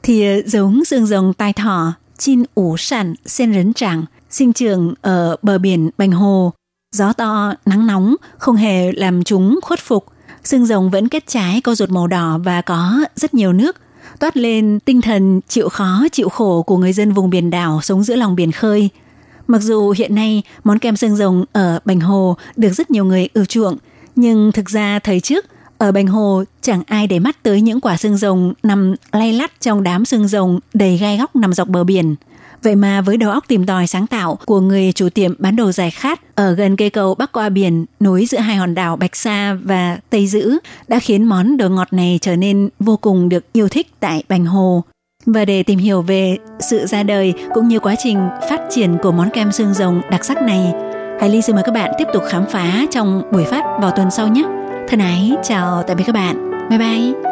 Thì ờ, giống xương rồng tai thỏ, chin ủ sản, sen rấn tràng sinh trưởng ở bờ biển Bành Hồ. Gió to, nắng nóng không hề làm chúng khuất phục. Xương rồng vẫn kết trái có ruột màu đỏ và có rất nhiều nước, toát lên tinh thần chịu khó chịu khổ của người dân vùng biển đảo sống giữa lòng biển khơi. Mặc dù hiện nay món kem xương rồng ở Bành Hồ được rất nhiều người ưa chuộng, nhưng thực ra thời trước ở Bành Hồ chẳng ai để mắt tới những quả xương rồng nằm lay lắt trong đám xương rồng đầy gai góc nằm dọc bờ biển – Vậy mà với đầu óc tìm tòi sáng tạo của người chủ tiệm bán đồ giải khát ở gần cây cầu bắc qua biển nối giữa hai hòn đảo Bạch Sa và Tây Dữ đã khiến món đồ ngọt này trở nên vô cùng được yêu thích tại Bành Hồ. Và để tìm hiểu về sự ra đời cũng như quá trình phát triển của món kem xương rồng đặc sắc này, Hải Ly xin mời các bạn tiếp tục khám phá trong buổi phát vào tuần sau nhé. Thân ái, chào tạm biệt các bạn. Bye bye.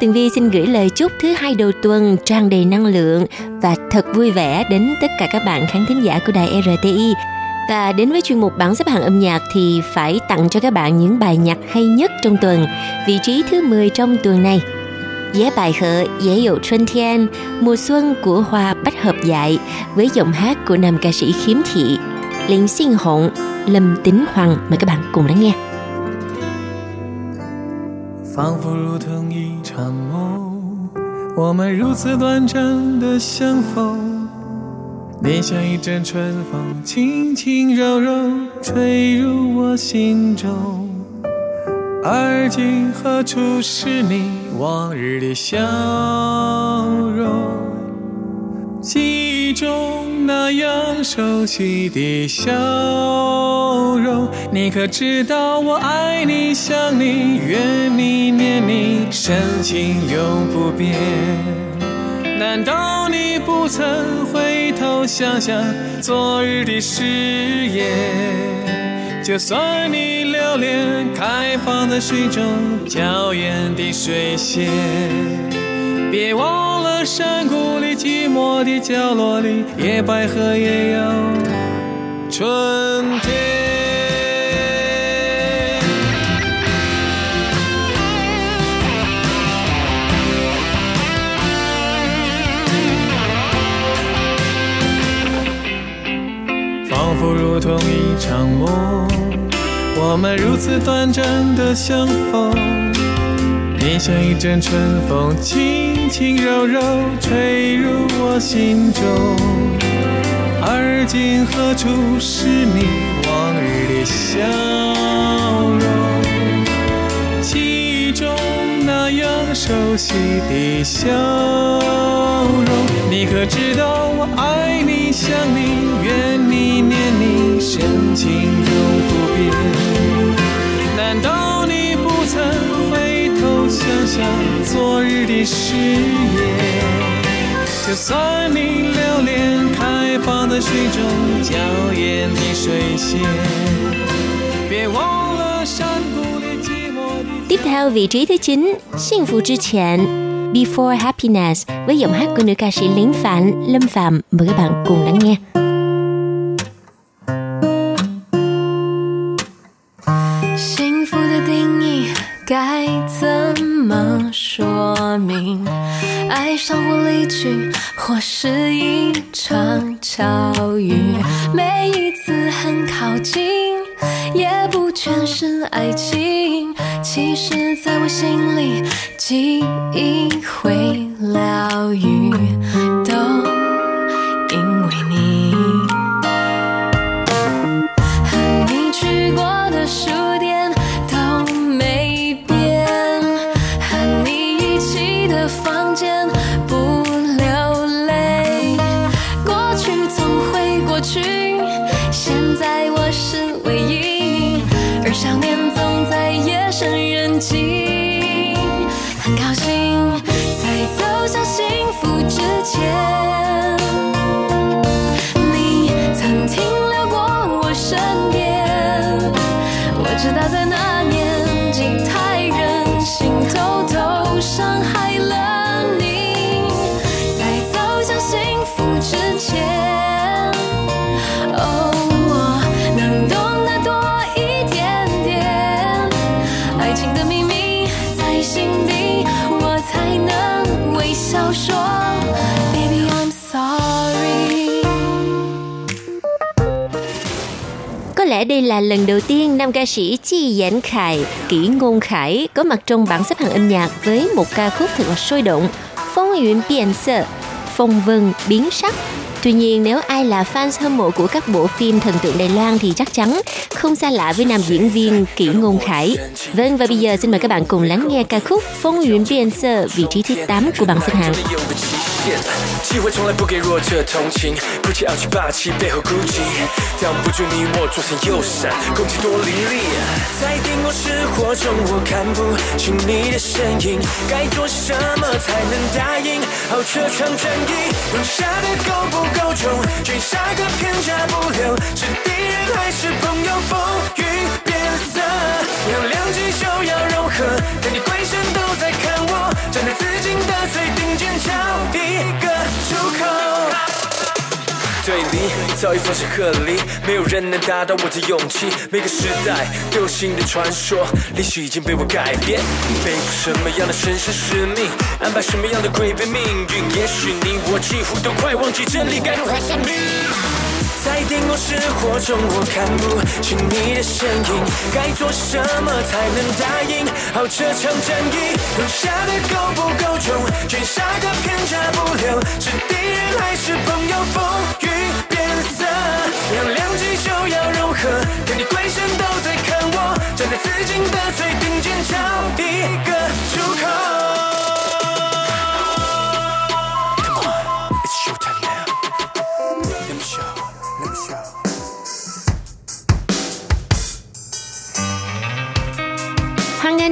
Tường Vi xin gửi lời chúc thứ hai đầu tuần tràn đầy năng lượng và thật vui vẻ đến tất cả các bạn khán thính giả của đài RTI và đến với chuyên mục bảng xếp hạng âm nhạc thì phải tặng cho các bạn những bài nhạc hay nhất trong tuần, vị trí thứ 10 trong tuần này. Giá bài hợ Dễ dụ Xuân Thiên, mùa xuân của hoa bách hợp dại với giọng hát của nam ca sĩ khiếm thị, Linh Sinh Hộn, Lâm Tính Hoàng. Mời các bạn cùng lắng nghe. 仿佛如同一 场梦，我们如此短暂的相逢。你像一阵春风，轻轻柔柔吹入我心中。而今何处是你往日的笑容？记忆中那样熟悉的笑容，你可知道我爱你、想你、怨你、念你，深情永不变。难道你不曾回头想想昨日的誓言？就算你留恋开放的水中娇艳的水仙，别忘山谷里寂寞的角落里，野百合也有春天。不如同一场梦，我们如此短暂的相逢。你像一阵春风，轻轻柔柔吹入我心中。而今何处是你往日的笑容？记忆中那样熟悉的笑容，你可知道我爱你、想你、怨你、念你。深情永不变。誓言？就算你留恋开放的水中娇艳的水仙，别忘了山谷里寂寞的。Tiếp theo vị trí thứ 9, 幸福之前 Before Happiness với giọng hát của nữ ca sĩ Lính Phạn Lâm Phạm mời các bạn cùng lắng nghe. Lẽ đây là lần đầu tiên nam ca sĩ Chi Dãn Khải, Kỷ Ngôn Khải có mặt trong bảng xếp hạng âm nhạc với một ca khúc thật là sôi động, Phong Yuen Biện Sợ, Phong Vân Biến Sắc Tuy nhiên nếu ai là fan hâm mộ của các bộ phim thần tượng Đài Loan thì chắc chắn không xa lạ với nam diễn viên Kỷ Ngôn Khải. Vâng và bây giờ xin mời các bạn cùng lắng nghe ca khúc Phong Yuen Biên Sơ vị trí thứ 8 của bảng xếp hạng. 机会从来不给弱者同情，不计傲气霸气背后孤寂，挡不住你我左闪右闪，攻击多凌厉。在电光石火中，我看不清你的身影，该做什么才能答应？好这场战役，扔下的够不够重？追杀个片甲不留，是敌人还是朋友？风云变色，有两极就要融合，看你，站在自己的最顶尖，找一个出口。对立早已放下鹤离，没有人能打倒我的勇气。每个时代都有新的传说，历史已经被我改变。背负什么样的神圣使命，安排什么样的诡辩命运？也许你我几乎都快忘记真理该如何生命。在电光石火中，我看不清你的身影，该做什么才能答应？好这场战役，扔下的够不够重？追杀个片甲不留，是敌人还是朋友？风雨变色，两两极就要融合，看你鬼神都在看我，站在自尽的最顶尖，找一个出口。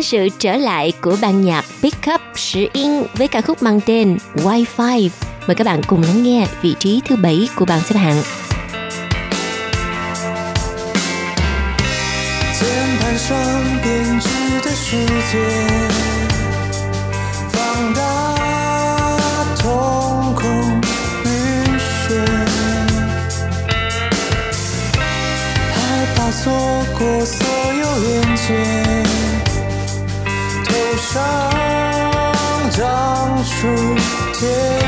sự trở lại của ban nhạc Pick Up Sử Yên với ca khúc mang tên Wi-Fi. Mời các bạn cùng lắng nghe vị trí thứ bảy của bảng xếp hạng. 键盘上编织的世界，放大瞳孔晕眩，害怕错过所有连接。 care.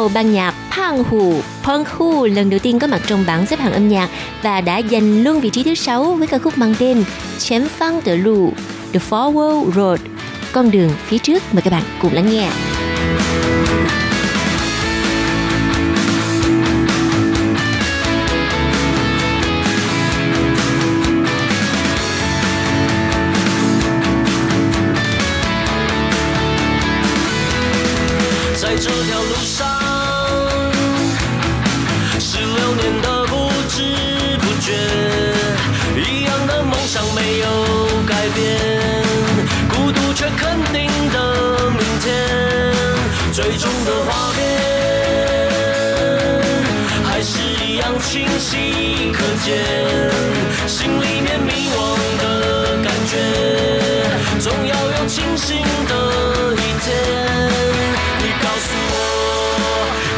Đầu ban nhạc Pang Hu, Pang Hu lần đầu tiên có mặt trong bảng xếp hạng âm nhạc và đã giành luôn vị trí thứ sáu với ca khúc mang tên Chém Phăng Tờ Lù, The Forward Road, con đường phía trước. Mời các bạn cùng lắng nghe. 中的画面还是一样清晰可见，心里面迷惘的感觉，总要有清醒的一天。你告诉我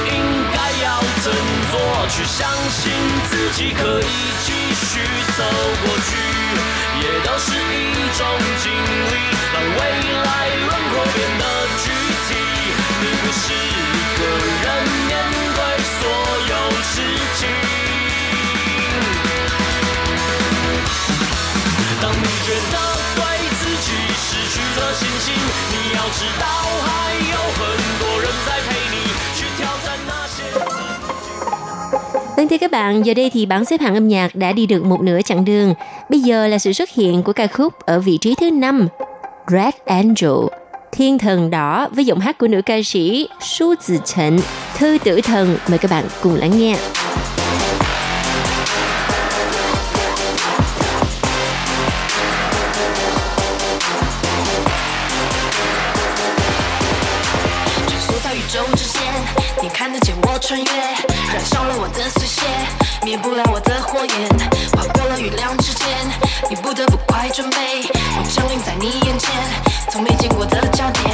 应该要怎么做，去相信自己可以继续走过。有很多人在陪你去挑战那些。 Vâng thưa các bạn, giờ đây thì bảng xếp hạng âm nhạc đã đi được một nửa chặng đường. Bây giờ là sự xuất hiện của ca khúc ở vị trí thứ 5, Red Angel, Thiên thần đỏ với giọng hát của nữ ca sĩ Su Tử Trịnh, Thư tử thần. Mời các bạn cùng lắng nghe. 灭不了我的火焰，划过了月亮之间，你不得不快准备，我降临在你眼前，从没见过的焦点，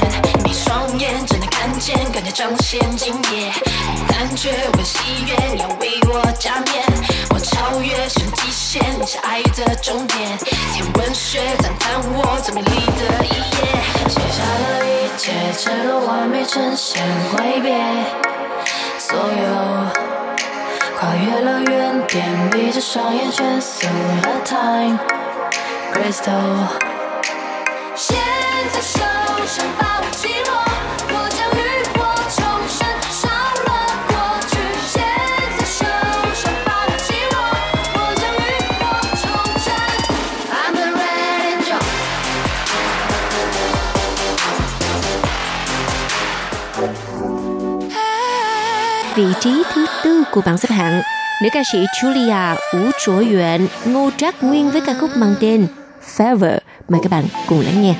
闭双眼只能看见，更加彰显惊艳，你感觉我喜悦，你要为我加冕，我超越是极限，你是爱的终点，天文学赞叹我最美丽的一页，写下了一切，赤裸完美呈现，挥别。所有。跨越了原点，闭着双眼蜷缩了 time crystal。现在手上把我击落，我将浴火重生，烧了过去。现在手上把我击落，我将浴火重生。I'm the red angel。Tư của bảng xếp hạng, nữ ca sĩ Julia Vũ Trổ Yuan Ngô Trác Nguyên với ca khúc mang tên Fever. Mời các bạn cùng lắng nghe.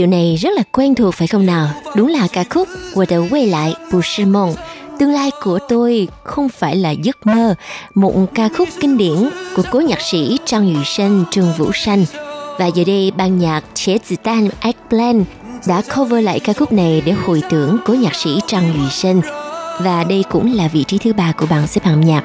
Điều điệu này rất là quen thuộc phải không nào? Đúng là ca khúc Của đời quay lại Bù Sư Tương lai của tôi không phải là giấc mơ. Một ca khúc kinh điển của cố nhạc sĩ Trang Yu Sinh, Trương Vũ Sanh. Và giờ đây ban nhạc Chế Tử Tan Eggplant đã cover lại ca khúc này để hồi tưởng cố nhạc sĩ Trang Yu Sinh. Và đây cũng là vị trí thứ ba của bảng xếp hạng nhạc.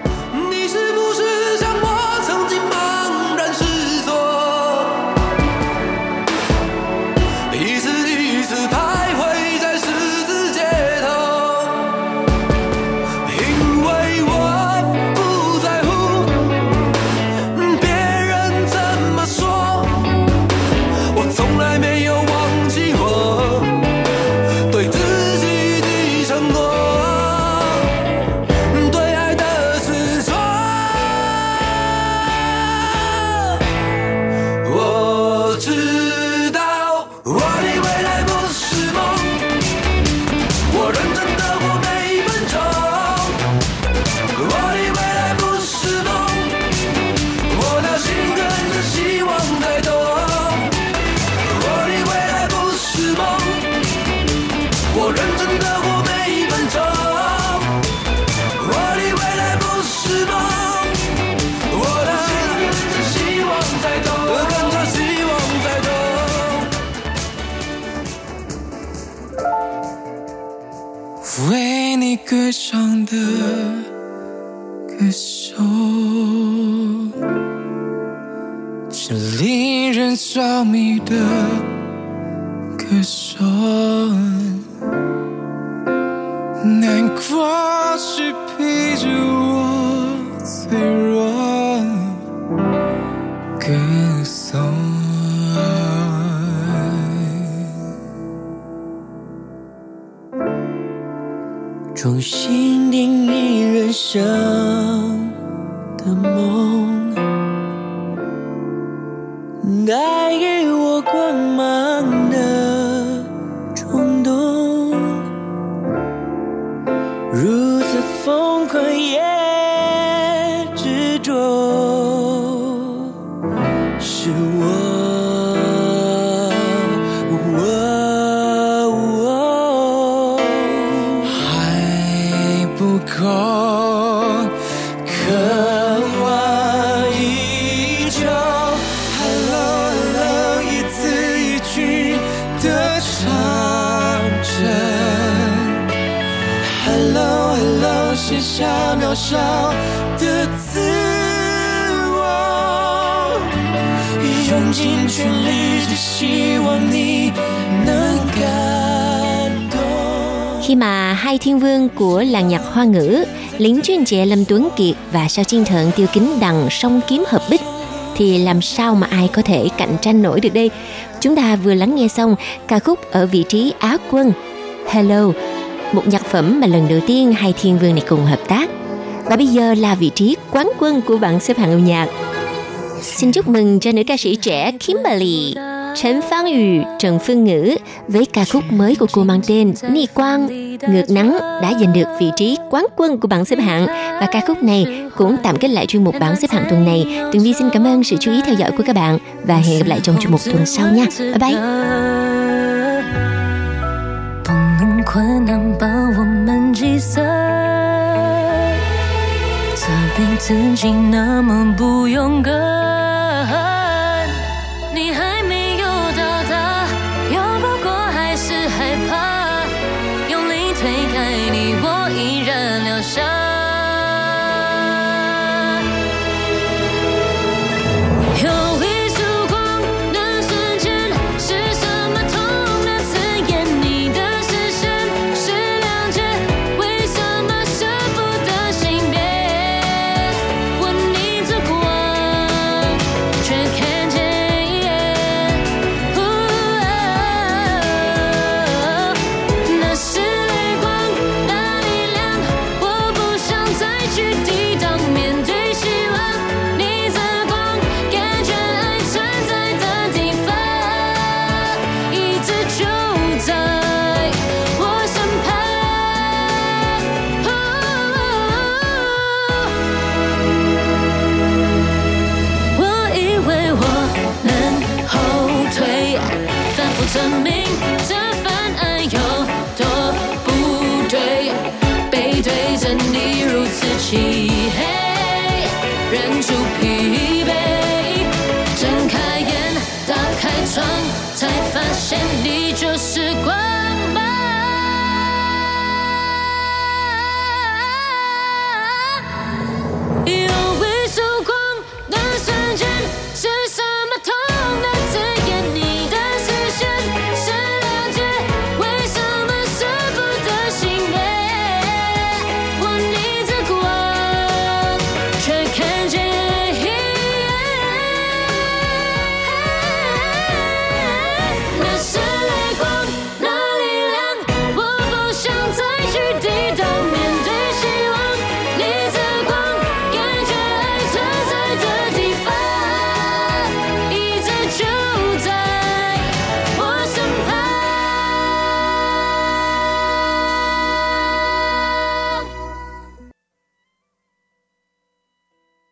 Hoa ngữ, Lính chuyên trẻ Lâm Tuấn Kiệt và sao chiên thượng Tiêu Kính Đằng song kiếm hợp bích, thì làm sao mà ai có thể cạnh tranh nổi được đây? Chúng ta vừa lắng nghe xong ca khúc ở vị trí Á quân Hello, một nhạc phẩm mà lần đầu tiên hai thiên vương này cùng hợp tác. Và bây giờ là vị trí quán quân của bảng xếp hạng âm nhạc. Xin chúc mừng cho nữ ca sĩ trẻ Kimberly, Trần Phan Yu, Trần Phương Ngữ với ca khúc mới của cô mang tên Ni Quang, Ngược Nắng đã giành được vị trí quán quân của bảng xếp hạng và ca khúc này cũng tạm kết lại chuyên mục bảng xếp hạng tuần này. Tường Vi xin cảm ơn sự chú ý theo dõi của các bạn và hẹn gặp lại trong chuyên mục tuần sau nha. Bye bye. 不能困难把我们击碎，责备自己那么不勇敢。